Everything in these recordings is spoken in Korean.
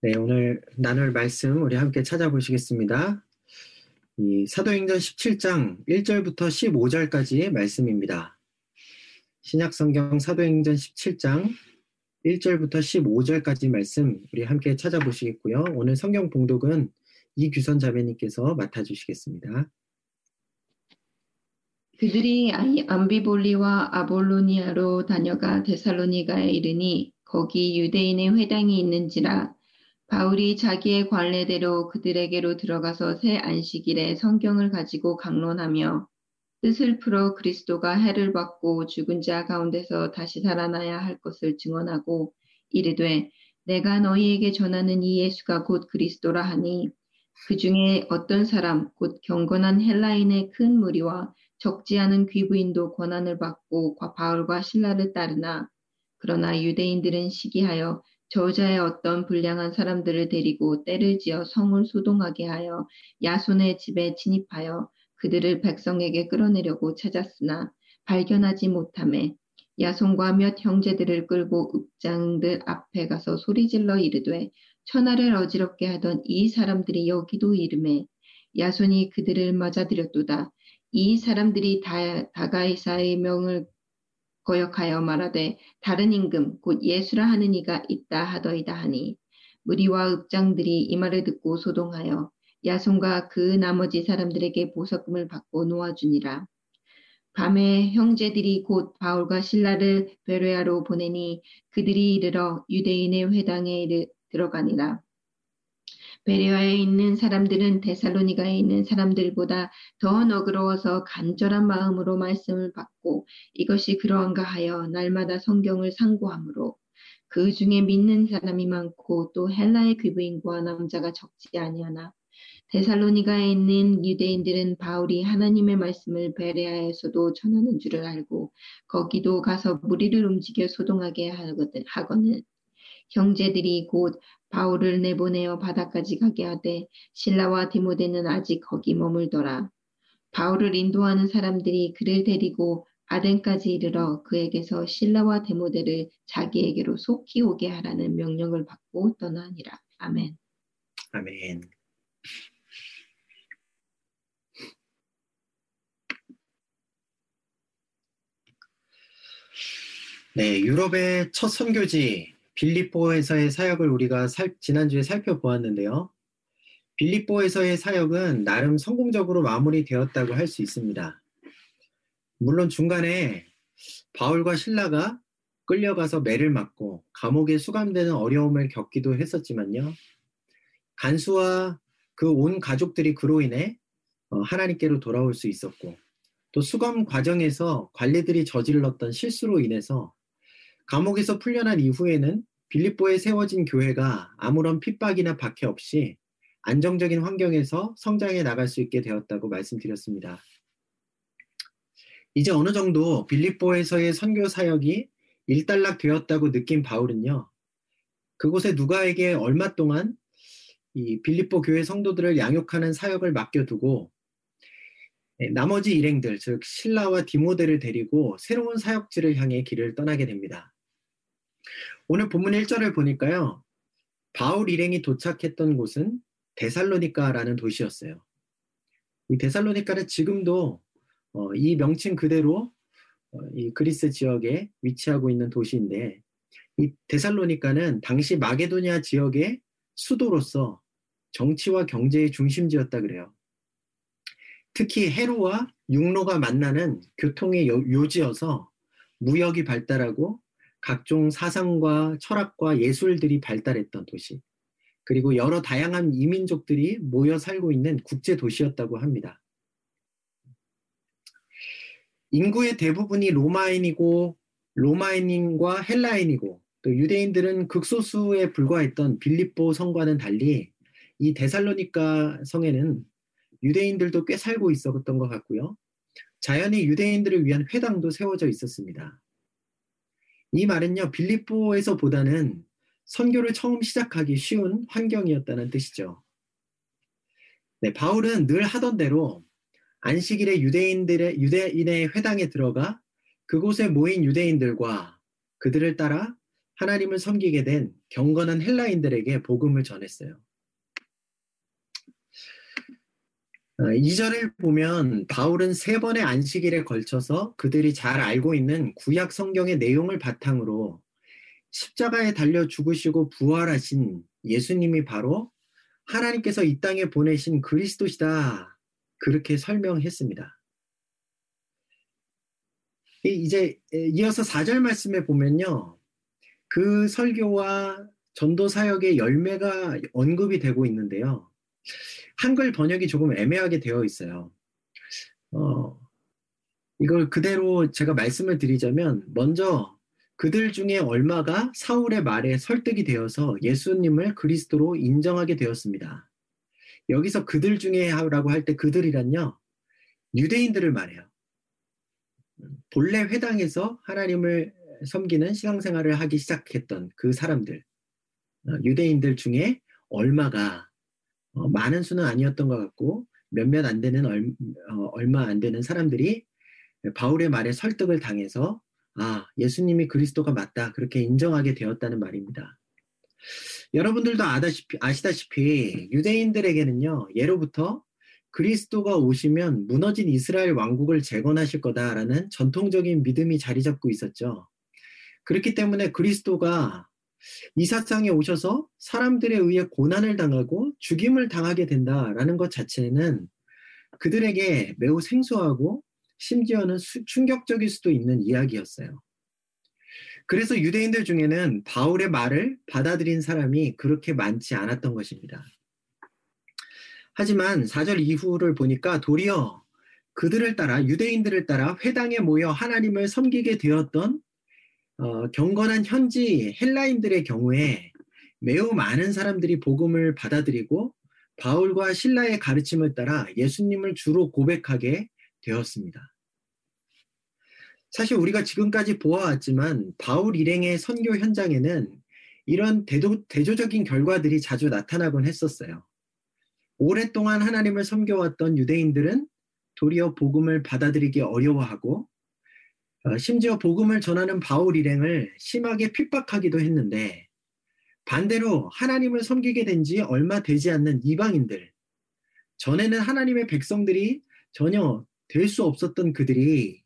네, 오늘 나눌 말씀 우리 함께 찾아보시겠습니다. 이 사도행전 17장 1절부터 15절까지의 말씀입니다. 신약 성경 사도행전 17장 1절부터 15절까지 말씀 우리 함께 찾아보시겠고요. 오늘 성경 봉독은 이규선 자매님께서 맡아 주시겠습니다. 그들이 암비볼리와 아볼로니아로 다녀가 데살로니가에 이르니 거기 유대인의 회당이 있는지라 바울이 자기의 관례대로 그들에게로 들어가서 새 안식일에 성경을 가지고 강론하며 뜻을 풀어 그리스도가 해를 받고 죽은 자 가운데서 다시 살아나야 할 것을 증언하고 이르되 내가 너희에게 전하는 이 예수가 곧 그리스도라 하니 그 중에 어떤 사람 곧 경건한 헬라인의 큰 무리와 적지 않은 귀부인도 권한을 받고 바울과 신라를 따르나 그러나 유대인들은 시기하여 저자의 어떤 불량한 사람들을 데리고 때를 지어 성을 소동하게 하여 야손의 집에 진입하여 그들을 백성에게 끌어내려고 찾았으나 발견하지 못함에 야손과 몇 형제들을 끌고 읍장들 앞에 가서 소리질러 이르되 천하를 어지럽게 하던 이 사람들이 여기도 이름에 야손이 그들을 맞아들였도다. 이 사람들이 다, 다가이사의 명을 거역하여 말하되 다른 임금 곧 예수라 하는 이가 있다 하더이다 하니 무리와 읍장들이 이 말을 듣고 소동하여 야손과 그 나머지 사람들에게 보석금을 받고 놓아주니라. 밤에 형제들이 곧 바울과 신라를 베레아로 보내니 그들이 이르러 유대인의 회당에 들어가니라. 베레아에 있는 사람들은 데살로니가에 있는 사람들보다 더 너그러워서 간절한 마음으로 말씀을 받고 이것이 그러한가 하여 날마다 성경을 상고하므로 그 중에 믿는 사람이 많고 또 헬라의 귀부인과 남자가 적지 아니하나 데살로니가에 있는 유대인들은 바울이 하나님의 말씀을 베레아에서도 전하는 줄을 알고 거기도 가서 무리를 움직여 소동하게 하거든 형제들이 곧 바울을 내보내어 바다까지 가게 하되 신라와 디모데는 아직 거기 머물더라. 바울을 인도하는 사람들이 그를 데리고 아덴까지 이르러 그에게서 신라와 데모데를 자기에게로 속히 오게 하라는 명령을 받고 떠나니라. 아멘. 아멘. 네, 유럽의 첫 선교지 빌립보에서의 사역을 우리가 살, 지난주에 살펴보았는데요. 빌립보에서의 사역은 나름 성공적으로 마무리되었다고 할 수 있습니다. 물론 중간에 바울과 신라가 끌려가서 매를 맞고 감옥에 수감되는 어려움을 겪기도 했었지만요. 간수와 그 온 가족들이 그로 인해 어, 하나님께로 돌아올 수 있었고 또 수감 과정에서 관리들이 저질렀던 실수로 인해서 감옥에서 풀려난 이후에는 빌립보에 세워진 교회가 아무런 핍박이나 박해 없이 안정적인 환경에서 성장해 나갈 수 있게 되었다고 말씀드렸습니다. 이제 어느 정도 빌립보에서의 선교 사역이 일단락 되었다고 느낀 바울은요, 그곳에 누가에게 얼마 동안 이 빌립보 교회 성도들을 양육하는 사역을 맡겨두고 나머지 일행들, 즉 신라와 디모데를 데리고 새로운 사역지를 향해 길을 떠나게 됩니다. 오늘 본문 1절을 보니까요. 바울 일행이 도착했던 곳은 데살로니카라는 도시였어요. 이 데살로니카는 지금도 어, 이 명칭 그대로 어, 이 그리스 지역에 위치하고 있는 도시인데 이 데살로니카는 당시 마게도니아 지역의 수도로서 정치와 경제의 중심지였다 그래요. 특히 해로와 육로가 만나는 교통의 요지여서 무역이 발달하고 각종 사상과 철학과 예술들이 발달했던 도시, 그리고 여러 다양한 이민족들이 모여 살고 있는 국제 도시였다고 합니다. 인구의 대부분이 로마인이고 로마인과 헬라인이고 또 유대인들은 극소수에 불과했던 빌립보 성과는 달리 이 데살로니카 성에는 유대인들도 꽤 살고 있었던 것 같고요. 자연히 유대인들을 위한 회당도 세워져 있었습니다. 이 말은요, 빌립보에서보다는 선교를 처음 시작하기 쉬운 환경이었다는 뜻이죠. 네, 바울은 늘 하던 대로 안식일에 유대인들의 유대인의 회당에 들어가 그곳에 모인 유대인들과 그들을 따라 하나님을 섬기게 된 경건한 헬라인들에게 복음을 전했어요. 어, 이절을 보면 바울은 세 번의 안식일에 걸쳐서 그들이 잘 알고 있는 구약 성경의 내용을 바탕으로 십자가에 달려 죽으시고 부활하신 예수님이 바로 하나님께서 이 땅에 보내신 그리스도시다. 그렇게 설명했습니다. 이제 이어서 4절 말씀에 보면요. 그 설교와 전도 사역의 열매가 언급이 되고 있는데요. 한글 번역이 조금 애매하게 되어 있어요. 어, 이걸 그대로 제가 말씀을 드리자면, 먼저 그들 중에 얼마가 사울의 말에 설득이 되어서 예수님을 그리스도로 인정하게 되었습니다. 여기서 그들 중에 라고 할 때 그들이란요, 유대인들을 말해요. 본래 회당에서 하나님을 섬기는 신앙생활을 하기 시작했던 그 사람들, 어, 유대인들 중에 얼마가 어, 많은 수는 아니었던 것 같고 몇몇 안 되는 얼, 어, 얼마 안 되는 사람들이 바울의 말에 설득을 당해서 아 예수님이 그리스도가 맞다 그렇게 인정하게 되었다는 말입니다. 여러분들도 아다시피, 아시다시피 유대인들에게는요 예로부터 그리스도가 오시면 무너진 이스라엘 왕국을 재건하실 거다라는 전통적인 믿음이 자리 잡고 있었죠. 그렇기 때문에 그리스도가 이 사상에 오셔서 사람들에 의해 고난을 당하고 죽임을 당하게 된다라는 것 자체는 그들에게 매우 생소하고 심지어는 수, 충격적일 수도 있는 이야기였어요. 그래서 유대인들 중에는 바울의 말을 받아들인 사람이 그렇게 많지 않았던 것입니다. 하지만 4절 이후를 보니까 도리어 그들을 따라 유대인들을 따라 회당에 모여 하나님을 섬기게 되었던 어, 경건한 현지 헬라인들의 경우에 매우 많은 사람들이 복음을 받아들이고 바울과 신라의 가르침을 따라 예수님을 주로 고백하게 되었습니다. 사실 우리가 지금까지 보아왔지만 바울 일행의 선교 현장에는 이런 대도, 대조적인 결과들이 자주 나타나곤 했었어요. 오랫동안 하나님을 섬겨왔던 유대인들은 도리어 복음을 받아들이기 어려워하고 어, 심지어 복음을 전하는 바울 일행을 심하게 핍박하기도 했는데 반대로 하나님을 섬기게 된 지 얼마 되지 않는 이방인들, 전에는 하나님의 백성들이 전혀 될 수 없었던 그들이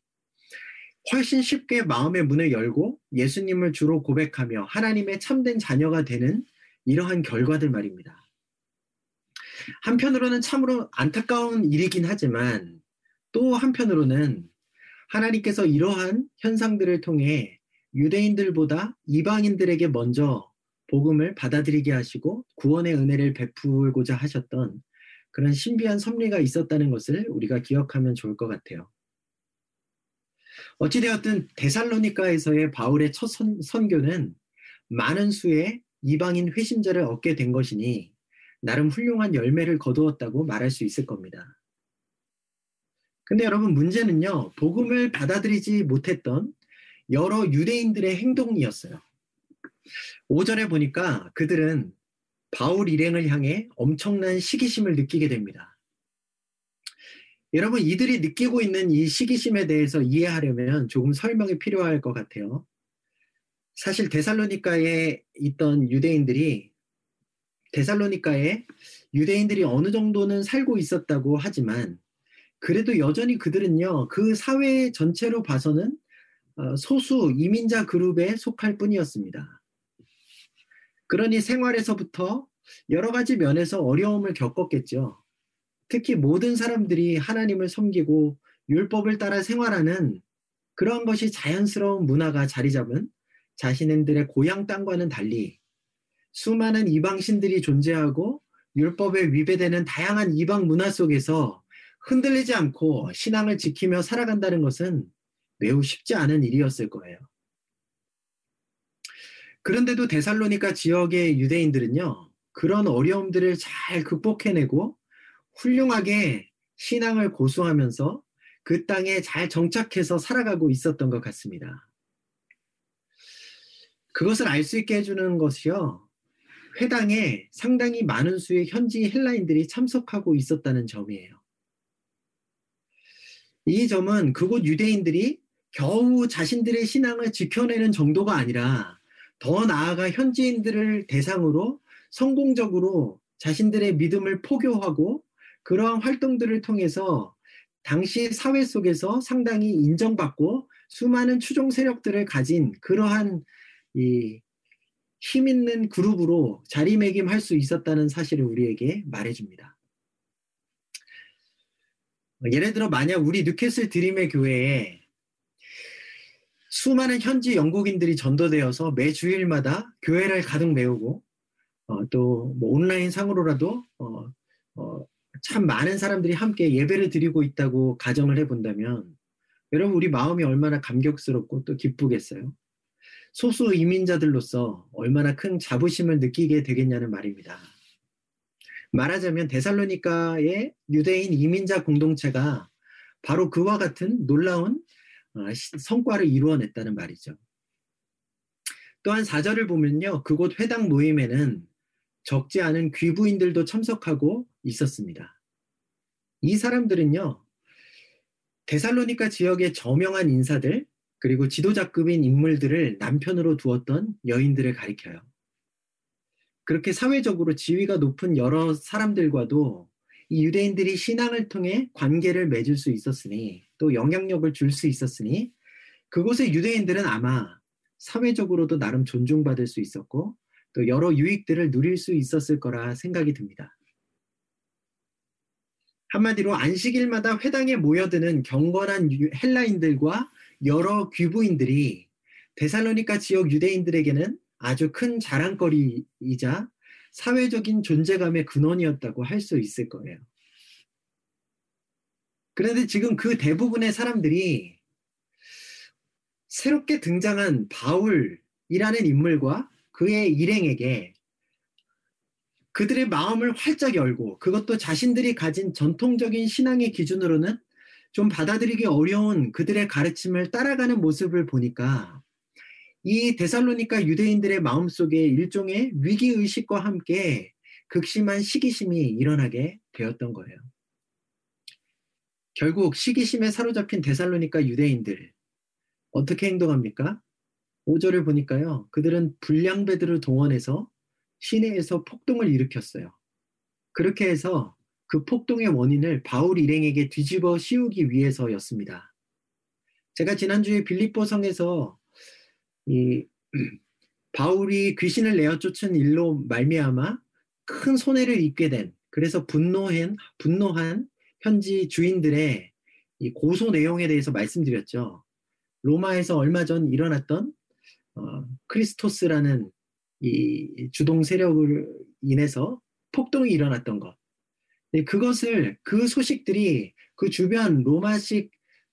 훨씬 쉽게 마음의 문을 열고 예수님을 주로 고백하며 하나님의 참된 자녀가 되는 이러한 결과들 말입니다. 한편으로는 참으로 안타까운 일이긴 하지만 또 한편으로는 하나님께서 이러한 현상들을 통해 유대인들보다 이방인들에게 먼저 복음을 받아들이게 하시고 구원의 은혜를 베풀고자 하셨던 그런 신비한 섭리가 있었다는 것을 우리가 기억하면 좋을 것 같아요. 어찌되었든 데살로니카에서의 바울의 첫 선, 선교는 많은 수의 이방인 회심자를 얻게 된 것이니 나름 훌륭한 열매를 거두었다고 말할 수 있을 겁니다. 근데 여러분 문제는요, 복음을 받아들이지 못했던 여러 유대인들의 행동이었어요. 5절에 보니까 그들은 바울 일행을 향해 엄청난 시기심을 느끼게 됩니다. 여러분, 이들이 느끼고 있는 이 시기심에 대해서 이해하려면 조금 설명이 필요할 것 같아요. 사실 데살로니카에 있던 유대인들이 데살로니카에 유대인들이 어느 정도는 살고 있었다고 하지만 그래도 여전히 그들은요, 그 사회 전체로 봐서는 어, 소수 이민자 그룹에 속할 뿐이었습니다. 그러니 생활에서부터 여러 가지 면에서 어려움을 겪었겠죠. 특히 모든 사람들이 하나님을 섬기고 율법을 따라 생활하는 그런 것이 자연스러운 문화가 자리 잡은 자신들의 고향 땅과는 달리 수많은 이방신들이 존재하고 율법에 위배되는 다양한 이방 문화 속에서 흔들리지 않고 신앙을 지키며 살아간다는 것은 매우 쉽지 않은 일이었을 거예요. 그런데도 데살로니카 지역의 유대인들은요, 그런 어려움들을 잘 극복해내고 훌륭하게 신앙을 고수하면서 그 땅에 잘 정착해서 살아가고 있었던 것 같습니다. 그것을 알 수 있게 해주는 것이요, 회당에 상당히 많은 수의 현지 헬라인들이 참석하고 있었다는 점이에요. 이 점은 그곳 유대인들이 겨우 자신들의 신앙을 지켜내는 정도가 아니라 더 나아가 현지인들을 대상으로 성공적으로 자신들의 믿음을 포교하고 그러한 활동들을 통해서 당시 사회 속에서 상당히 인정받고 수많은 추종 세력들을 가진 그러한 이 힘 있는 그룹으로 자리매김할 수 있었다는 사실을 우리에게 말해줍니다. 예를 들어 만약 우리 뉴캐슬 드림의 교회에 수많은 현지 영국인들이 전도되어서 매 주일마다 교회를 가득 메우고 어, 또뭐 온라인 상으로라도 어, 어, 참 많은 사람들이 함께 예배를 드리고 있다고 가정을 해본다면 여러분 우리 마음이 얼마나 감격스럽고 또 기쁘겠어요. 소수 이민자들로서 얼마나 큰 자부심을 느끼게 되겠냐는 말입니다. 말하자면 데살로니카의 유대인 이민자 공동체가 바로 그와 같은 놀라운 어, 성과를 이루어냈다는 말이죠. 또한 4절을 보면요. 그곳 회당 모임에는 적지 않은 귀부인들도 참석하고 있었습니다. 이 사람들은요, 데살로니카 지역의 저명한 인사들, 그리고 지도자급인 인물들을 남편으로 두었던 여인들을 가리켜요. 그렇게 사회적으로 지위가 높은 여러 사람들과도 이 유대인들이 신앙을 통해 관계를 맺을 수 있었으니 또 영향력을 줄 수 있었으니 그곳의 유대인들은 아마 사회적으로도 나름 존중받을 수 있었고 또 여러 유익들을 누릴 수 있었을 거라 생각이 듭니다. 한마디로 안식일마다 회당에 모여드는 경건한 헬라인들과 여러 귀부인들이 데살로니카 지역 유대인들에게는 아주 큰 자랑거리이자 사회적인 존재감의 근원이었다고 할 수 있을 거예요. 그런데 지금 그 대부분의 사람들이 새롭게 등장한 바울이라는 인물과 그의 일행에게 그들의 마음을 활짝 열고 그것도 자신들이 가진 전통적인 신앙의 기준으로는 좀 받아들이기 어려운 그들의 가르침을 따라가는 모습을 보니까 이 데살로니카 유대인들의 마음속에 일종의 위기의식과 함께 극심한 시기심이 일어나게 되었던 거예요. 결국 시기심에 사로잡힌 데살로니카 유대인들 어떻게 행동합니까? 5절을 보니까요. 그들은 불량배들을 동원해서 시내에서 폭동을 일으켰어요. 그렇게 해서 그 폭동의 원인을 바울 일행에게 뒤집어 씌우기 위해서였습니다. 제가 지난주에 빌립보 성에서 이 바울이 귀신을 내어 쫓은 일로 말미암아 큰 손해를 입게 된 그래서 분노한 분노한 현지 주인들의 이 고소 내용에 대해서 말씀드렸죠. 로마에서 얼마 전 일어났던 어, 크리스토스라는 이 주동 세력을 인해서 폭동이 일어났던 것. 네, 그것을 그 소식들이 그 주변 로마식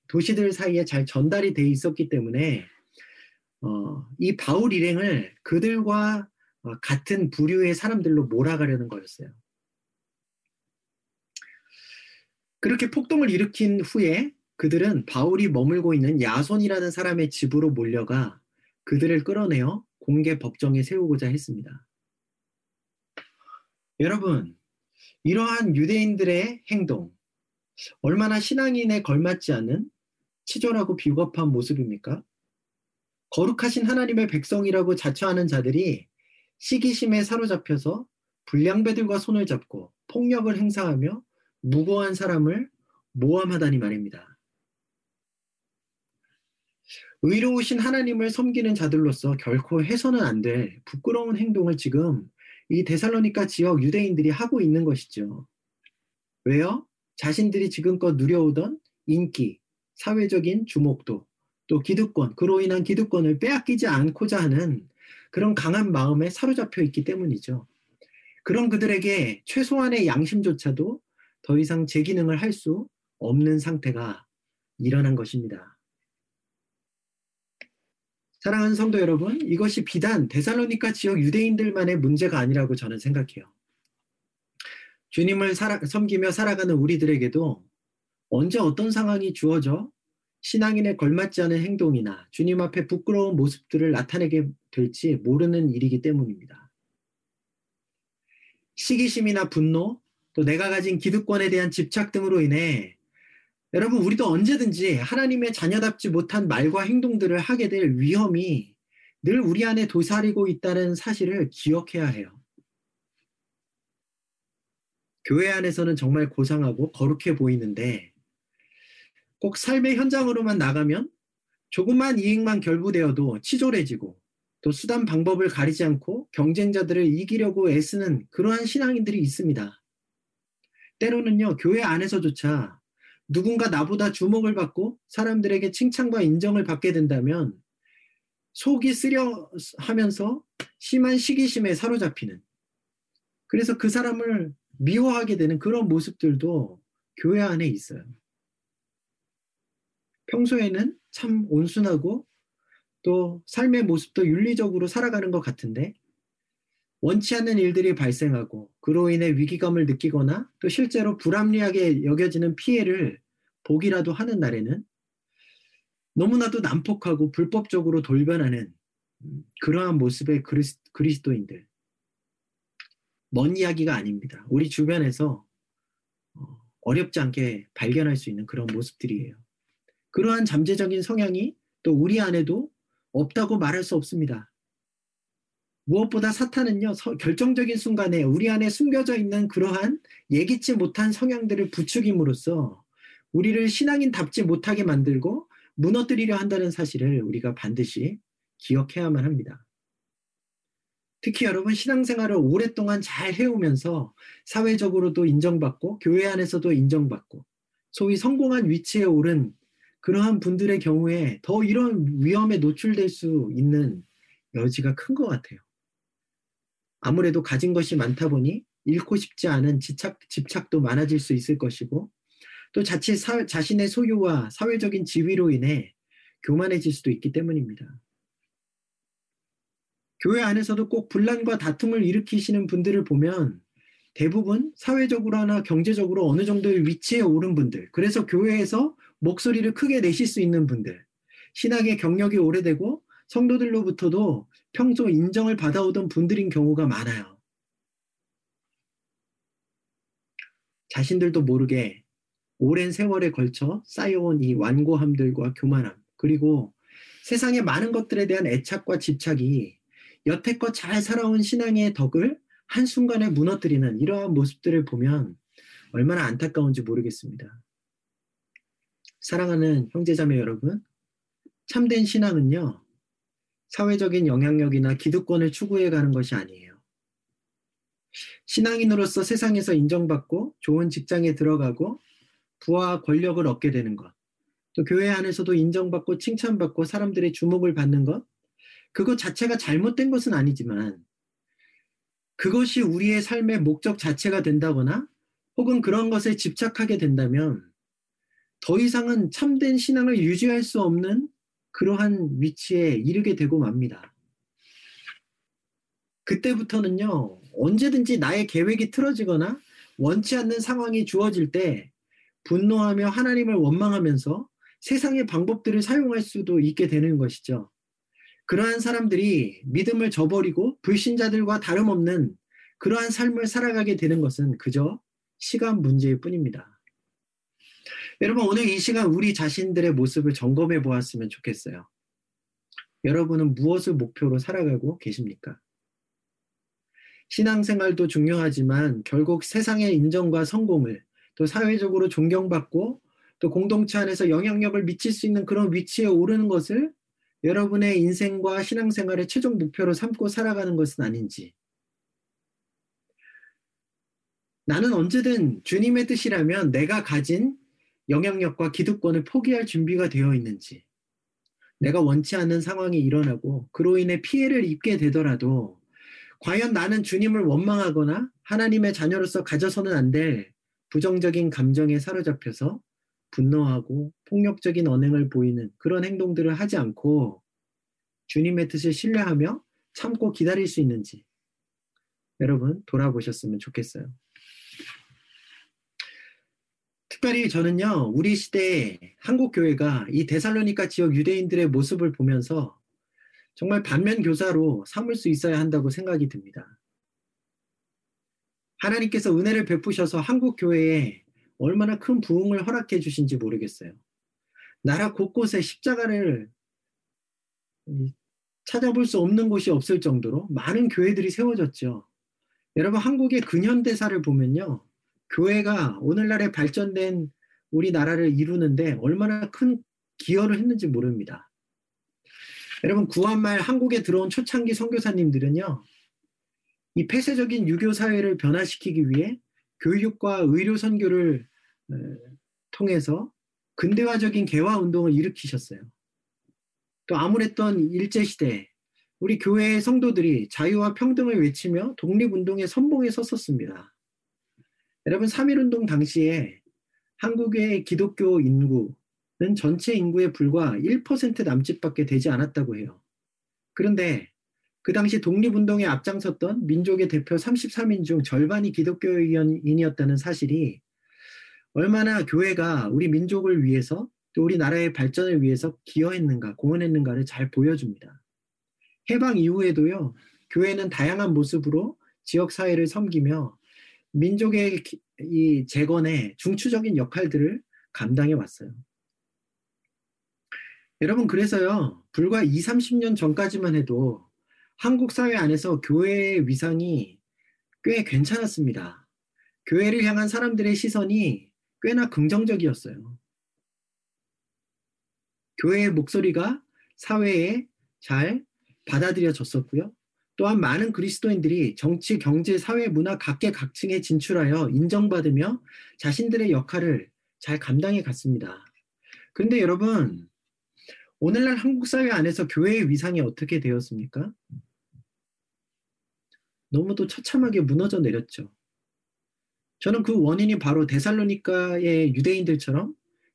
도시들 사이에 잘 전달이 돼 있었기 때문에 어, 이 바울 일행을 그들과 어, 같은 부류의 사람들로 몰아가려는 거였어요. 그렇게 폭동을 일으킨 후에 그들은 바울이 머물고 있는 야손이라는 사람의 집으로 몰려가 그들을 끌어내어 공개 법정에 세우고자 했습니다. 여러분, 이러한 유대인들의 행동, 얼마나 신앙인에 걸맞지 않은 치졸하고 비겁한 모습입니까? 거룩하신 하나님의 백성이라고 자처하는 자들이 시기심에 사로잡혀서 불량배들과 손을 잡고 폭력을 행사하며 무고한 사람을 모함하다니 말입니다. 의로우신 하나님을 섬기는 자들로서 결코 해서는 안 될 부끄러운 행동을 지금 이 데살로니카 지역 유대인들이 하고 있는 것이죠. 왜요? 자신들이 지금껏 누려오던 인기, 사회적인 주목도, 또 기득권, 그로 인한 기득권을 빼앗기지 않고자 하는 그런 강한 마음에 사로잡혀 있기 때문이죠. 그런 그들에게 최소한의 양심조차도 더 이상 제 기능을 할 수 없는 상태가 일어난 것입니다. 사랑하는 성도 여러분, 이것이 비단 데살로니카 지역 유대인들만의 문제가 아니라고 저는 생각해요. 주님을 살아, 섬기며 살아가는 우리들에게도 언제 어떤 상황이 주어져 신앙인에 걸맞지 않은 행동이나 주님 앞에 부끄러운 모습들을 나타내게 될지 모르는 일이기 때문입니다. 시기심이나 분노, 또 내가 가진 기득권에 대한 집착 등으로 인해 여러분 우리도 언제든지 하나님의 자녀답지 못한 말과 행동들을 하게 될 위험이 늘 우리 안에 도사리고 있다는 사실을 기억해야 해요. 교회 안에서는 정말 고상하고 거룩해 보이는데 꼭 삶의 현장으로만 나가면 조금만 이익만 결부되어도 치졸해지고 또 수단 방법을 가리지 않고 경쟁자들을 이기려고 애쓰는 그러한 신앙인들이 있습니다. 때로는요, 교회 안에서조차 누군가 나보다 주목을 받고 사람들에게 칭찬과 인정을 받게 된다면 속이 쓰려 하면서 심한 시기심에 사로잡히는 그래서 그 사람을 미워하게 되는 그런 모습들도 교회 안에 있어요. 평소에는 참 온순하고 또 삶의 모습도 윤리적으로 살아가는 것 같은데 원치 않는 일들이 발생하고 그로 인해 위기감을 느끼거나 또 실제로 불합리하게 여겨지는 피해를 보기라도 하는 날에는 너무나도 난폭하고 불법적으로 돌변하는 음, 그러한 모습의 그리스, 도인들먼 이야기가 아닙니다. 우리 주변에서 어, 어렵지 않게 발견할 수 있는 그런 모습들이에요. 그러한 잠재적인 성향이 또 우리 안에도 없다고 말할 수 없습니다. 무엇보다 사탄은요, 결정적인 순간에 우리 안에 숨겨져 있는 그러한 예기치 못한 성향들을 부추김으로써 우리를 신앙인답지 못하게 만들고 무너뜨리려 한다는 사실을 우리가 반드시 기억해야만 합니다. 특히 여러분 신앙생활을 오랫동안 잘 해오면서 사회적으로도 인정받고 교회 안에서도 인정받고 소위 성공한 위치에 오른 그러한 분들의 경우에 더 이런 위험에 노출될 수 있는 여지가 큰 것 같아요. 아무래도 가진 것이 많다 보니 잃고 싶지 않은 집착, 집착도 많아질 수 있을 것이고 또 자칫 사, 자신의 소유와 사회적인 지위로 인해 교만해질 수도 있기 때문입니다. 교회 안에서도 꼭 분란과 다툼을 일으키시는 분들을 보면 대부분 사회적으로나 경제적으로 어느 정도의 위치에 오른 분들, 그래서 교회에서 목소리를 크게 내실 수 있는 분들, 신학의 경력이 오래되고 성도들로부터도 평소 인정을 받아오던 분들인 경우가 많아요. 자신들도 모르게 오랜 세월에 걸쳐 쌓여온 이 완고함들과 교만함, 그리고 세상의 많은 것들에 대한 애착과 집착이 여태껏 잘 살아온 신앙의 덕을 한순간에 무너뜨리는 이러한 모습들을 보면 얼마나 안타까운지 모르겠습니다. 사랑하는 형제자매 여러분, 참된 신앙은요, 사회적인 영향력이나 기득권을 추구해 가는 것이 아니에요. 신앙인으로서 세상에서 인정받고 좋은 직장에 들어가고 부와 권력을 얻게 되는 것, 또 교회 안에서도 인정받고 칭찬받고 사람들의 주목을 받는 것, 그것 자체가 잘못된 것은 아니지만 그것이 우리의 삶의 목적 자체가 된다거나 혹은 그런 것에 집착하게 된다면 더 이상은 참된 신앙을 유지할 수 없는 그러한 위치에 이르게 되고 맙니다. 그때부터는요, 언제든지 나의 계획이 틀어지거나 원치 않는 상황이 주어질 때 분노하며 하나님을 원망하면서 세상의 방법들을 사용할 수도 있게 되는 것이죠. 그러한 사람들이 믿음을 저버리고 불신자들과 다름없는 그러한 삶을 살아가게 되는 것은 그저 시간 문제일 뿐입니다. 여러분, 오늘 이 시간 우리 자신들의 모습을 점검해 보았으면 좋겠어요. 여러분은 무엇을 목표로 살아가고 계십니까? 신앙생활도 중요하지만 결국 세상의 인정과 성공을 또 사회적으로 존경받고 또 공동체 안에서 영향력을 미칠 수 있는 그런 위치에 오르는 것을 여러분의 인생과 신앙생활의 최종 목표로 삼고 살아가는 것은 아닌지. 나는 언제든 주님의 뜻이라면 내가 가진 영향력과 기득권을 포기할 준비가 되어 있는지. 내가 원치 않는 상황이 일어나고 그로 인해 피해를 입게 되더라도 과연 나는 주님을 원망하거나 하나님의 자녀로서 가져서는 안 될 부정적인 감정에 사로잡혀서 분노하고 폭력적인 언행을 보이는 그런 행동들을 하지 않고 주님의 뜻을 신뢰하며 참고 기다릴 수 있는지 여러분 돌아보셨으면 좋겠어요. 특별히 저는요, 우리 시대에 한국 교회가 이 데살로니카 지역 유대인들의 모습을 보면서 정말 반면 교사로 삼을 수 있어야 한다고 생각이 듭니다. 하나님께서 은혜를 베푸셔서 한국 교회에 얼마나 큰 부흥을 허락해 주신지 모르겠어요. 나라 곳곳에 십자가를 찾아볼 수 없는 곳이 없을 정도로 많은 교회들이 세워졌죠. 여러분 한국의 근현대사를 보면요. 교회가 오늘날의 발전된 우리나라를 이루는데 얼마나 큰 기여를 했는지 모릅니다. 여러분 구한말 한국에 들어온 초창기 선교사님들은요. 이 폐쇄적인 유교 사회를 변화시키기 위해 교육과 의료 선교를 통해서 근대화적인 개화 운동을 일으키셨어요. 또 아무랬던 일제 시대 우리 교회의 성도들이 자유와 평등을 외치며 독립 운동의 선봉에 섰었습니다. 여러분 3.1운동 당시에 한국의 기독교 인구는 전체 인구의 불과 1% 남짓밖에 되지 않았다고 해요. 그런데 그 당시 독립운동에 앞장섰던 민족의 대표 33인 중 절반이 기독교인이었다는 사실이 얼마나 교회가 우리 민족을 위해서 또 우리 나라의 발전을 위해서 기여했는가, 공헌했는가를 잘 보여줍니다. 해방 이후에도요, 교회는 다양한 모습으로 지역 사회를 섬기며 민족의 이 재건에 중추적인 역할들을 감당해 왔어요. 여러분, 그래서요, 불과 2, 30년 전까지만 해도 한국 사회 안에서 교회의 위상이 꽤 괜찮았습니다. 교회를 향한 사람들의 시선이 꽤나 긍정적이었어요. 교회의 목소리가 사회에 잘 받아들여졌었고요. 또한 많은 그리스도인들이 정치, 경제, 사회, 문화 각계각층에 진출하여 인정받으며 자신들의 역할을 잘 감당해 갔습니다. 그런데 여러분, 오늘날 한국 사회 안에서 교회의 위상이 어떻게 되었습니까? 너무도 처참하게 무너져 내렸죠. 저는 그 원인이 바로 데살로니카의 유대인들처럼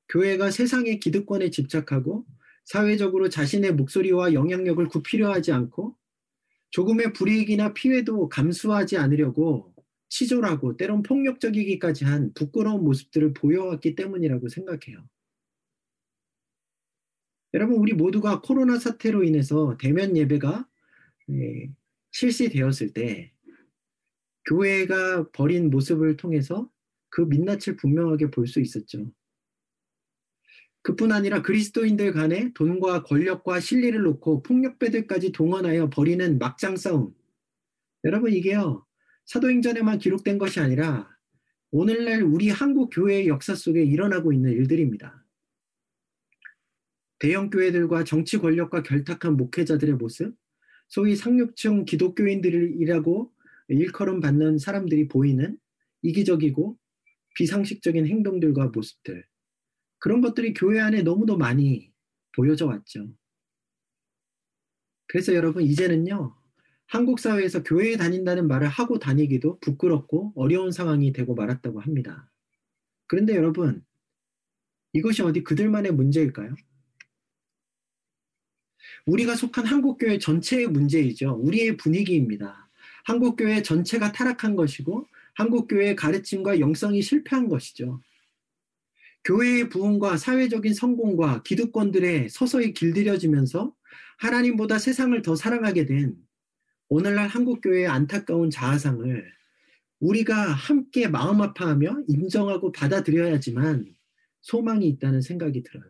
교회가 세상의 기득권에 집착하고 사회적으로 자신의 목소리와 영향력을 굽히려 하지 않고 조금의 불이익이나 피해도 감수하지 않으려고 치졸하고 때론 폭력적이기까지 한 부끄러운 모습들을 보여왔기 때문이라고 생각해요. 여러분, 우리 모두가 코로나 사태로 인해서 대면 예배가 예, 실시되었을 때 교회가 버린 모습을 통해서 그 민낯을 분명하게 볼 수 있었죠. 그뿐 아니라 그리스도인들 간에 돈과 권력과 실리를 놓고 폭력배들까지 동원하여 벌이는 막장 싸움. 여러분 이게요. 사도행전에만 기록된 것이 아니라 오늘날 우리 한국 교회의 역사 속에 일어나고 있는 일들입니다. 대형 교회들과 정치 권력과 결탁한 목회자들의 모습, 소위 상류층 기독교인들이라고 일컬음 받는 사람들이 보이는 이기적이고 비상식적인 행동들과 모습들. 그런 것들이 교회 안에 너무도 많이 보여져 왔죠. 그래서 여러분, 이제는요, 한국 사회에서 교회에 다닌다는 말을 하고 다니기도 부끄럽고 어려운 상황이 되고 말았다고 합니다. 그런데 여러분, 이것이 어디 그들만의 문제일까요? 우리가 속한 한국교회 전체의 문제이죠. 우리의 분위기입니다. 한국교회 전체가 타락한 것이고, 한국교회의 가르침과 영성이 실패한 것이죠. 교회의 부흥과 사회적인 성공과 기득권들에 서서히 길들여지면서 하나님보다 세상을 더 사랑하게 된 오늘날 한국교회의 안타까운 자아상을 우리가 함께 마음 아파하며 인정하고 받아들여야지만 소망이 있다는 생각이 들어요.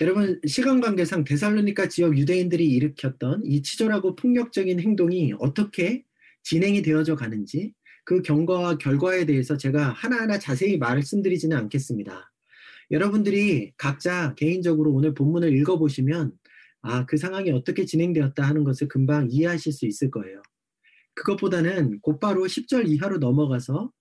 여러분 시간 관계상 데살로니카 지역 유대인들이 일으켰던 이 치졸하고 폭력적인 행동이 어떻게 진행이 되어져 가는지 그 경과와 결과에 대해서 제가 하나하나 자세히 말씀드리지는 않겠습니다. 여러분들이 각자 개인적으로 오늘 본문을 읽어보시면 아, 그 상황이 어떻게 진행되었다 하는 것을 금방 이해하실 수 있을 거예요. 그것보다는 곧바로 10절 이하로 넘어가서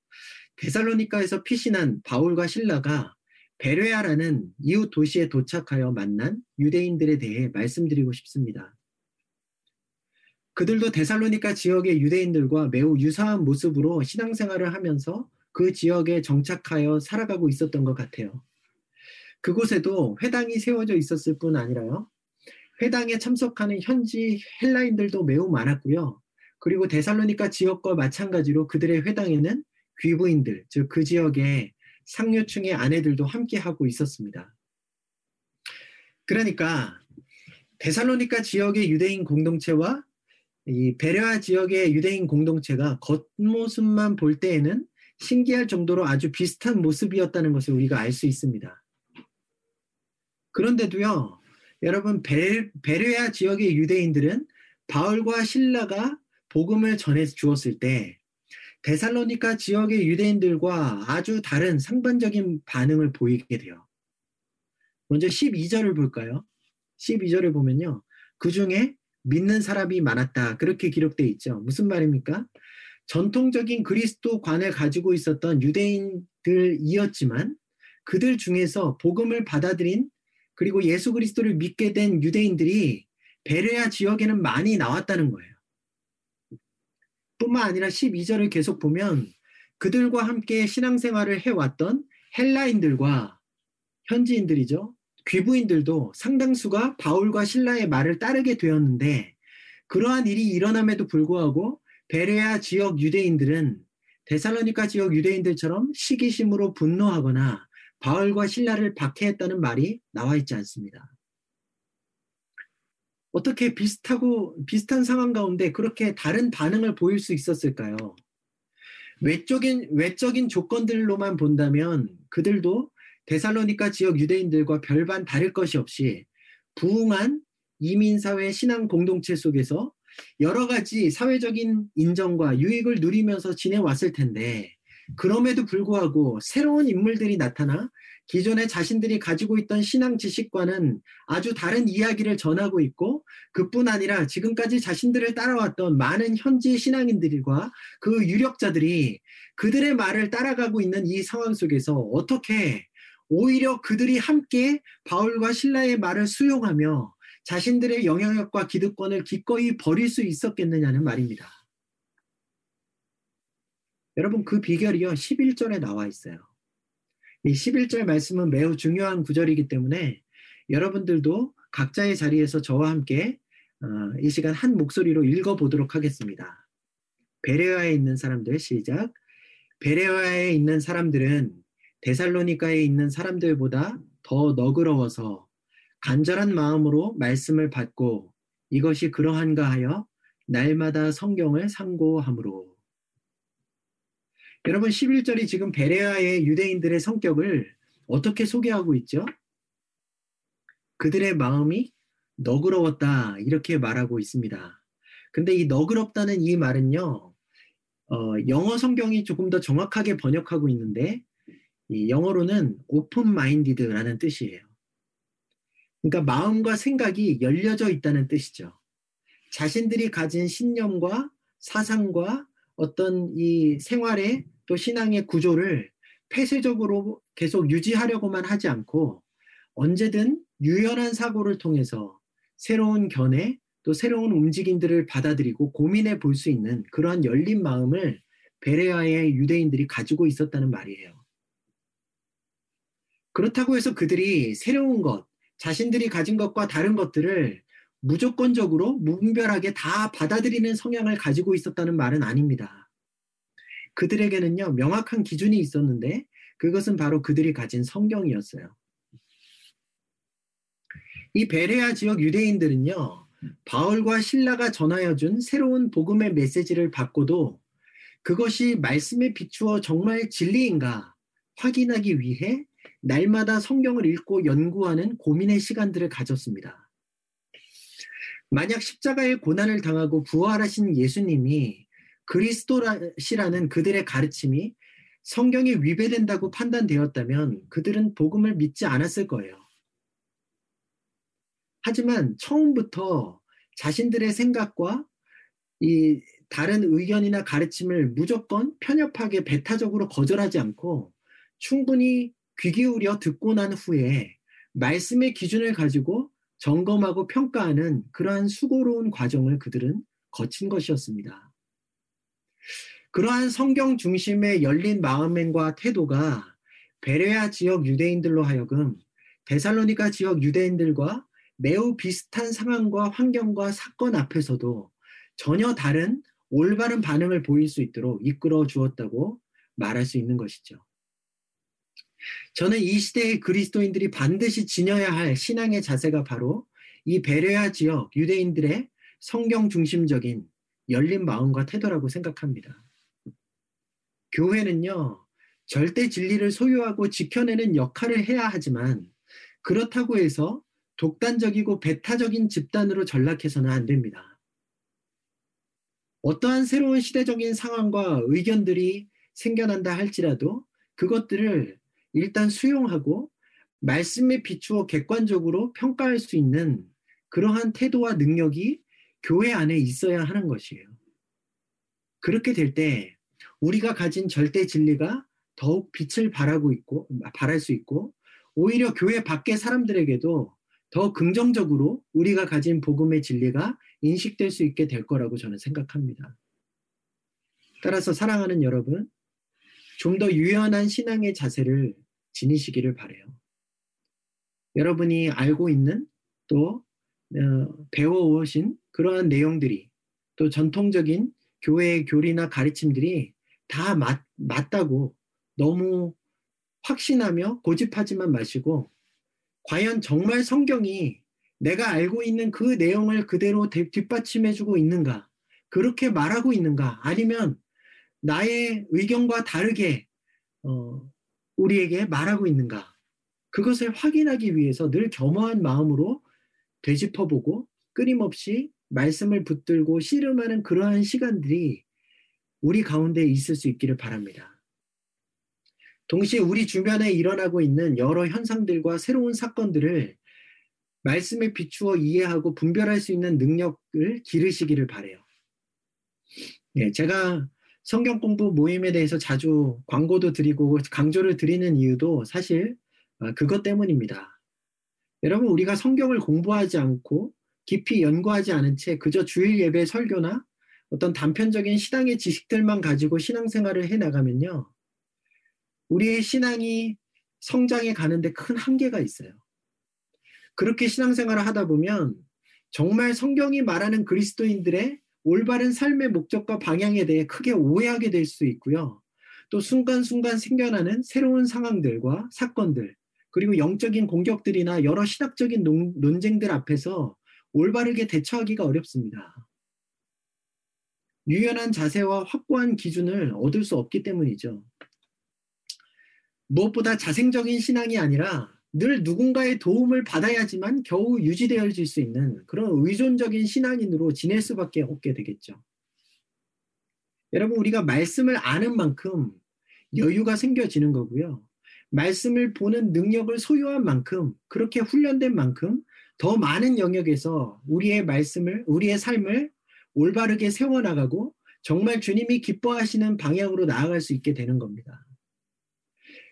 데살로니카에서 피신한 바울과 신라가 베레아라는 이웃 도시에 도착하여 만난 유대인들에 대해 말씀드리고 싶습니다. 그들도 데살로니카 지역의 유대인들과 매우 유사한 모습으로 신앙생활을 하면서 그 지역에 정착하여 살아가고 있었던 것 같아요. 그곳에도 회당이 세워져 있었을 뿐 아니라요. 회당에 참석하는 현지 헬라인들도 매우 많았고요. 그리고 데살로니카 지역과 마찬가지로 그들의 회당에는 귀부인들, 즉 그 지역의 상류층의 아내들도 함께 하고 있었습니다. 그러니까 데살로니카 지역의 유대인 공동체와 이 베레아 지역의 유대인 공동체가 겉모습만 볼 때에는 신기할 정도로 아주 비슷한 모습이었다는 것을 우리가 알 수 있습니다. 그런데도요, 여러분 베, 베레아 지역의 유대인들은 바울과 신라가 복음을 전해 주었을 때 데살로니카 지역의 유대인들과 아주 다른 상반적인 반응을 보이게 돼요. 먼저 12절을 볼까요? 12절을 보면요. 그 중에 믿는 사람이 많았다. 그렇게 기록되어 있죠. 무슨 말입니까? 전통적인 그리스도관을 가지고 있었던 유대인들이었지만 그들 중에서 복음을 받아들인 그리고 예수 그리스도를 믿게 된 유대인들이 베레아 지역에는 많이 나왔다는 거예요. 뿐만 아니라 12절을 계속 보면 그들과 함께 신앙생활을 해왔던 헬라인들과 현지인들이죠. 귀부인들도 상당수가 바울과 신라의 말을 따르게 되었는데 그러한 일이 일어남에도 불구하고 베레아 지역 유대인들은 데살로니카 지역 유대인들처럼 시기심으로 분노하거나 바울과 신라를 박해했다는 말이 나와 있지 않습니다. 어떻게 비슷하고 비슷한 상황 가운데 그렇게 다른 반응을 보일 수 있었을까요? 외적인 외적인 조건들로만 본다면 그들도 데살로니카 지역 유대인들과 별반 다를 것이 없이 부흥한 이민사회 신앙 공동체 속에서 여러 가지 사회적인 인정과 유익을 누리면서 지내왔을 텐데 그럼에도 불구하고 새로운 인물들이 나타나 기존에 자신들이 가지고 있던 신앙 지식과는 아주 다른 이야기를 전하고 있고 그뿐 아니라 지금까지 자신들을 따라왔던 많은 현지 신앙인들과 그 유력자들이 그들의 말을 따라가고 있는 이 상황 속에서 어떻게 오히려 그들이 함께 바울과 신라의 말을 수용하며 자신들의 영향력과 기득권을 기꺼이 버릴 수 있었겠느냐는 말입니다. 여러분 그 비결이요 11절에 나와 있어요. 이 11절 말씀은 매우 중요한 구절이기 때문에 여러분들도 각자의 자리에서 저와 함께 어, 이 시간 한 목소리로 읽어보도록 하겠습니다. 베레아에 있는 사람들 시작. 베레아에 있는 사람들은 데살로니카에 있는 사람들보다 더 너그러워서 간절한 마음으로 말씀을 받고 이것이 그러한가 하여 날마다 성경을 상고함으로. 여러분 11절이 지금 베레아의 유대인들의 성격을 어떻게 소개하고 있죠? 그들의 마음이 너그러웠다 이렇게 말하고 있습니다. 근데 이 너그럽다는 이 말은요, 어, 영어 성경이 조금 더 정확하게 번역하고 있는데 영어로는 open minded라는 뜻이에요. 그러니까 마음과 생각이 열려져 있다는 뜻이죠. 자신들이 가진 신념과 사상과 어떤 이 생활의 또 신앙의 구조를 폐쇄적으로 계속 유지하려고만 하지 않고 언제든 유연한 사고를 통해서 새로운 견해 또 새로운 움직임들을 받아들이고 고민해 볼 수 있는 그러한 열린 마음을 베레아의 유대인들이 가지고 있었다는 말이에요. 그렇다고 해서 그들이 새로운 것, 자신들이 가진 것과 다른 것들을 무조건적으로 무분별하게 다 받아들이는 성향을 가지고 있었다는 말은 아닙니다. 그들에게는요, 명확한 기준이 있었는데 그것은 바로 그들이 가진 성경이었어요. 이 베레아 지역 유대인들은요, 바울과 신라가 전하여 준 새로운 복음의 메시지를 받고도 그것이 말씀에 비추어 정말 진리인가 확인하기 위해 날마다 성경을 읽고 연구하는 고민의 시간들을 가졌습니다. 만약 십자가의 고난을 당하고 부활하신 예수님이 그리스도시라는 그들의 가르침이 성경에 위배된다고 판단되었다면 그들은 복음을 믿지 않았을 거예요. 하지만 처음부터 자신들의 생각과 이 다른 의견이나 가르침을 무조건 편협하게 배타적으로 거절하지 않고 충분히 귀 기울여 듣고 난 후에 말씀의 기준을 가지고 점검하고 평가하는 그러한 수고로운 과정을 그들은 거친 것이었습니다. 그러한 성경 중심의 열린 마음과 태도가 베레아 지역 유대인들로 하여금 데살로니카 지역 유대인들과 매우 비슷한 상황과 환경과 사건 앞에서도 전혀 다른 올바른 반응을 보일 수 있도록 이끌어 주었다고 말할 수 있는 것이죠. 저는 이 시대의 그리스도인들이 반드시 지녀야 할 신앙의 자세가 바로 이 베레아 지역 유대인들의 성경 중심적인 열린 마음과 태도라고 생각합니다. 교회는요, 절대 진리를 소유하고 지켜내는 역할을 해야 하지만 그렇다고 해서 독단적이고 배타적인 집단으로 전락해서는 안 됩니다. 어떠한 새로운 시대적인 상황과 의견들이 생겨난다 할지라도 그것들을 일단 수용하고 말씀에 비추어 객관적으로 평가할 수 있는 그러한 태도와 능력이 교회 안에 있어야 하는 것이에요. 그렇게 될 때 우리가 가진 절대 진리가 더욱 빛을 발하고 있고 발할 수 있고 오히려 교회 밖의 사람들에게도 더 긍정적으로 우리가 가진 복음의 진리가 인식될 수 있게 될 거라고 저는 생각합니다. 따라서 사랑하는 여러분, 좀 더 유연한 신앙의 자세를 지니시기를 바래요. 여러분이 알고 있는 또 어, 배워오신 그러한 내용들이 또 전통적인 교회의 교리나 가르침들이 다 맞, 맞다고 너무 확신하며 고집하지만 마시고 과연 정말 성경이 내가 알고 있는 그 내용을 그대로 뒷받침해주고 있는가? 그렇게 말하고 있는가? 아니면 나의 의견과 다르게 어, 우리에게 말하고 있는가? 그것을 확인하기 위해서 늘 겸허한 마음으로 되짚어보고 끊임없이 말씀을 붙들고 씨름하는 그러한 시간들이 우리 가운데 있을 수 있기를 바랍니다. 동시에 우리 주변에 일어나고 있는 여러 현상들과 새로운 사건들을 말씀에 비추어 이해하고 분별할 수 있는 능력을 기르시기를 바래요. 예, 제가 성경 공부 모임에 대해서 자주 광고도 드리고 강조를 드리는 이유도 사실 어, 그것 때문입니다. 여러분 우리가 성경을 공부하지 않고 깊이 연구하지 않은 채 그저 주일 예배 설교나 어떤 단편적인 신앙의 지식들만 가지고 신앙생활을 해 나가면요. 우리의 신앙이 성장해 가는데 큰 한계가 있어요. 그렇게 신앙생활을 하다 보면 정말 성경이 말하는 그리스도인들의 올바른 삶의 목적과 방향에 대해 크게 오해하게 될 수 있고요. 또 순간순간 생겨나는 새로운 상황들과 사건들, 그리고 영적인 공격들이나 여러 신학적인 논, 논쟁들 앞에서 올바르게 대처하기가 어렵습니다. 유연한 자세와 확고한 기준을 얻을 수 없기 때문이죠. 무엇보다 자생적인 신앙이 아니라 늘 누군가의 도움을 받아야지만 겨우 유지되어질 수 있는 그런 의존적인 신앙인으로 지낼 수밖에 없게 되겠죠. 여러분, 우리가 말씀을 아는 만큼 여유가 생겨지는 거고요. 말씀을 보는 능력을 소유한 만큼, 그렇게 훈련된 만큼 더 많은 영역에서 우리의 말씀을, 우리의 삶을 올바르게 세워나가고 정말 주님이 기뻐하시는 방향으로 나아갈 수 있게 되는 겁니다.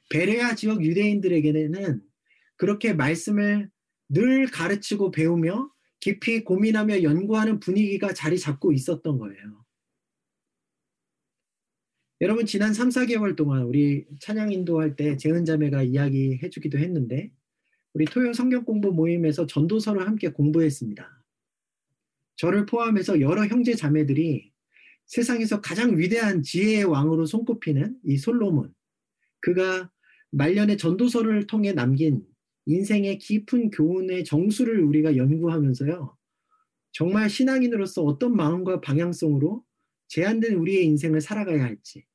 베레아 지역 유대인들에게는 그렇게 말씀을 늘 가르치고 배우며 깊이 고민하며 연구하는 분위기가 자리 잡고 있었던 거예요. 여러분 지난 3, 4개월 동안 우리 찬양 인도할 때 재은 자매가 이야기해 주기도 했는데 우리 토요 성경 공부 모임에서 전도서를 함께 공부했습니다. 저를 포함해서 여러 형제 자매들이 세상에서 가장 위대한 지혜의 왕으로 손꼽히는 이 솔로몬 그가 말년에 전도서를 통해 남긴 인생의 깊은 교훈의 정수를 우리가 연구하면서요. 정말 신앙인으로서 어떤 마음과 방향성으로 제한된 우리의 인생을 살아가야 할지.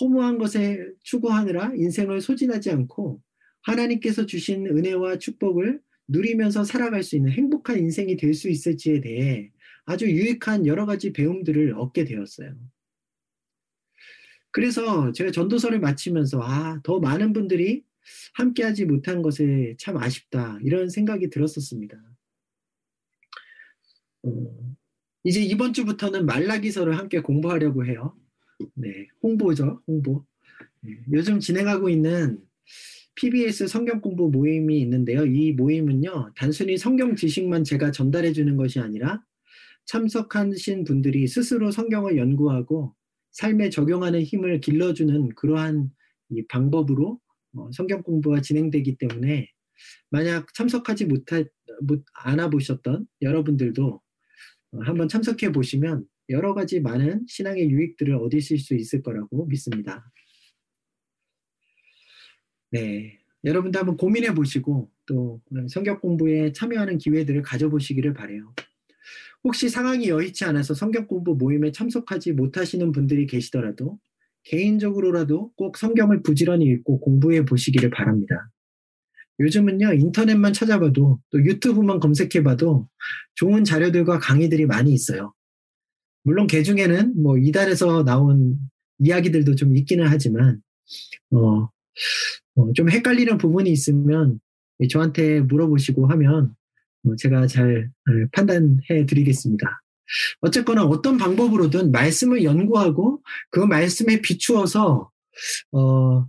허무한 것에 추구하느라 인생을 소진하지 않고 하나님께서 주신 은혜와 축복을 누리면서 살아갈 수 있는 행복한 인생이 될 수 있을지에 대해 아주 유익한 여러 가지 배움들을 얻게 되었어요. 그래서 제가 전도서를 마치면서 아, 더 많은 분들이 함께하지 못한 것에 참 아쉽다 이런 생각이 들었었습니다. 어, 이제 이번 주부터는 말라기서를 함께 공부하려고 해요. 네, 홍보죠, 홍보. 네, 요즘 진행하고 있는 PBS 성경 공부 모임이 있는데요. 이 모임은요, 단순히 성경 지식만 제가 전달해 주는 것이 아니라 참석하신 분들이 스스로 성경을 연구하고 삶에 적용하는 힘을 길러주는 그러한 방법으로 어, 성경 공부가 진행되기 때문에 만약 참석하지 못하, 못, 않아 보셨던 여러분들도 어, 한번 참석해 보시면 여러 가지 많은 신앙의 유익들을 얻으실 수 있을 거라고 믿습니다. 네. 여러분도 한번 고민해 보시고 또 성경 공부에 참여하는 기회들을 가져보시기를 바래요. 혹시 상황이 여의치 않아서 성경 공부 모임에 참석하지 못하시는 분들이 계시더라도 개인적으로라도 꼭 성경을 부지런히 읽고 공부해 보시기를 바랍니다. 요즘은요, 인터넷만 찾아봐도 또 유튜브만 검색해봐도 좋은 자료들과 강의들이 많이 있어요. 물론 개 중에는 뭐 이달에서 나온 이야기들도 좀 있기는 하지만, 어, 어, 좀 헷갈리는 부분이 있으면 저한테 물어보시고 하면 어, 제가 잘 어, 판단해 드리겠습니다. 어쨌거나 어떤 방법으로든 말씀을 연구하고 그 말씀에 비추어서 어,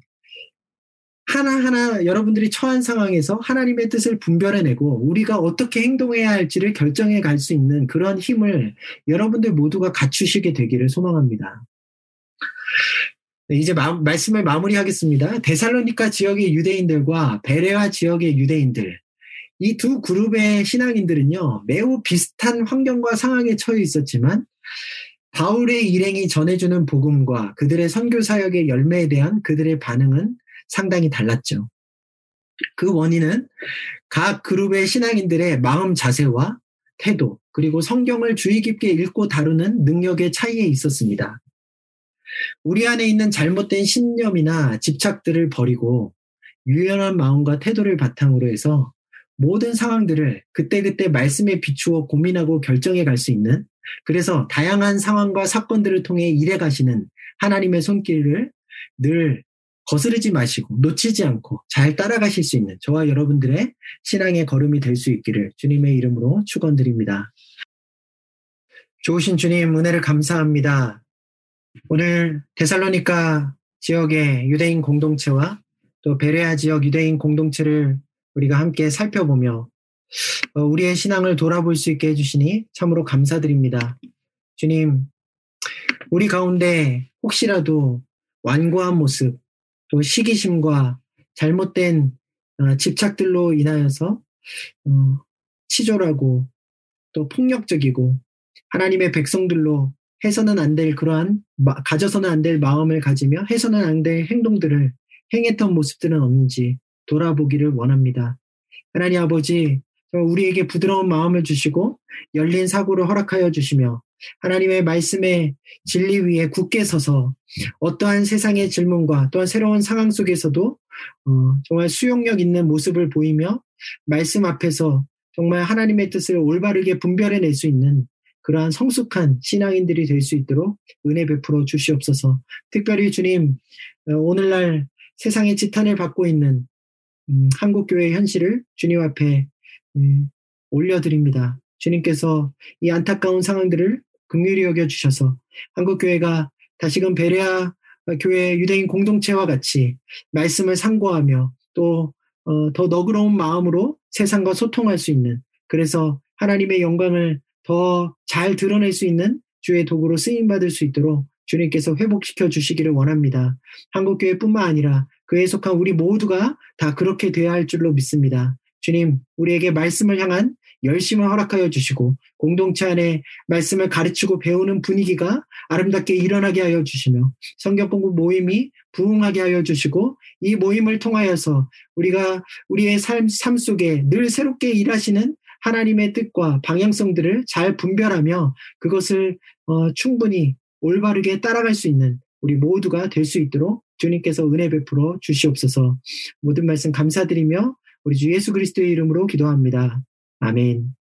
하나하나 여러분들이 처한 상황에서 하나님의 뜻을 분별해내고 우리가 어떻게 행동해야 할지를 결정해 갈 수 있는 그런 힘을 여러분들 모두가 갖추시게 되기를 소망합니다. 네, 이제 마, 말씀을 마무리하겠습니다. 데살로니카 지역의 유대인들과 베레아 지역의 유대인들 이 두 그룹의 신앙인들은요 매우 비슷한 환경과 상황에 처해 있었지만 바울의 일행이 전해주는 복음과 그들의 선교 사역의 열매에 대한 그들의 반응은 상당히 달랐죠. 그 원인은 각 그룹의 신앙인들의 마음 자세와 태도, 그리고 성경을 주의 깊게 읽고 다루는 능력의 차이에 있었습니다. 우리 안에 있는 잘못된 신념이나 집착들을 버리고 유연한 마음과 태도를 바탕으로 해서 모든 상황들을 그때그때 말씀에 비추어 고민하고 결정해 갈 수 있는 그래서 다양한 상황과 사건들을 통해 일해 가시는 하나님의 손길을 늘 거스르지 마시고 놓치지 않고 잘 따라가실 수 있는 저와 여러분들의 신앙의 걸음이 될 수 있기를 주님의 이름으로 축원드립니다. 좋으신 주님 은혜를 감사합니다. 오늘 데살로니카 지역의 유대인 공동체와 또 베레아 지역 유대인 공동체를 우리가 함께 살펴보며 어, 우리의 신앙을 돌아볼 수 있게 해주시니 참으로 감사드립니다. 주님, 우리 가운데 혹시라도 완고한 모습, 또 시기심과 잘못된 어, 집착들로 인하여서 어, 치졸하고 또 폭력적이고 하나님의 백성들로 해서는 안 될 그러한 가져서는 안 될 마음을 가지며 해서는 안 될 행동들을 행했던 모습들은 없는지 돌아보기를 원합니다. 하나님 아버지, 우리에게 부드러운 마음을 주시고 열린 사고를 허락하여 주시며 하나님의 말씀의 진리 위에 굳게 서서 어떠한 세상의 질문과 또한 새로운 상황 속에서도 어, 정말 수용력 있는 모습을 보이며 말씀 앞에서 정말 하나님의 뜻을 올바르게 분별해낼 수 있는 그러한 성숙한 신앙인들이 될 수 있도록 은혜 베풀어 주시옵소서. 특별히 주님 어, 오늘날 세상의 지탄을 받고 있는 음, 한국 교회 현실을 주님 앞에 음, 올려드립니다. 주님께서 이 안타까운 상황들을 긍휼히 여겨 주셔서 한국 교회가 다시금 베레아 교회 유대인 공동체와 같이 말씀을 상고하며 또더 어, 너그러운 마음으로 세상과 소통할 수 있는 그래서 하나님의 영광을 더 잘 드러낼 수 있는 주의 도구로 쓰임 받을 수 있도록 주님께서 회복시켜 주시기를 원합니다. 한국교회뿐만 아니라 그에 속한 우리 모두가 다 그렇게 되어야 할 줄로 믿습니다. 주님, 우리에게 말씀을 향한 열심을 허락하여 주시고 공동체 안에 말씀을 가르치고 배우는 분위기가 아름답게 일어나게 하여 주시며 성경 공부 모임이 부흥하게 하여 주시고 이 모임을 통하여서 우리가 우리의 삶, 삶 속에 늘 새롭게 일하시는 하나님의 뜻과 방향성들을 잘 분별하며 그것을 어, 충분히 올바르게 따라갈 수 있는 우리 모두가 될 수 있도록 주님께서 은혜 베풀어 주시옵소서 모든 말씀 감사드리며 우리 주 예수 그리스도의 이름으로 기도합니다. 아멘.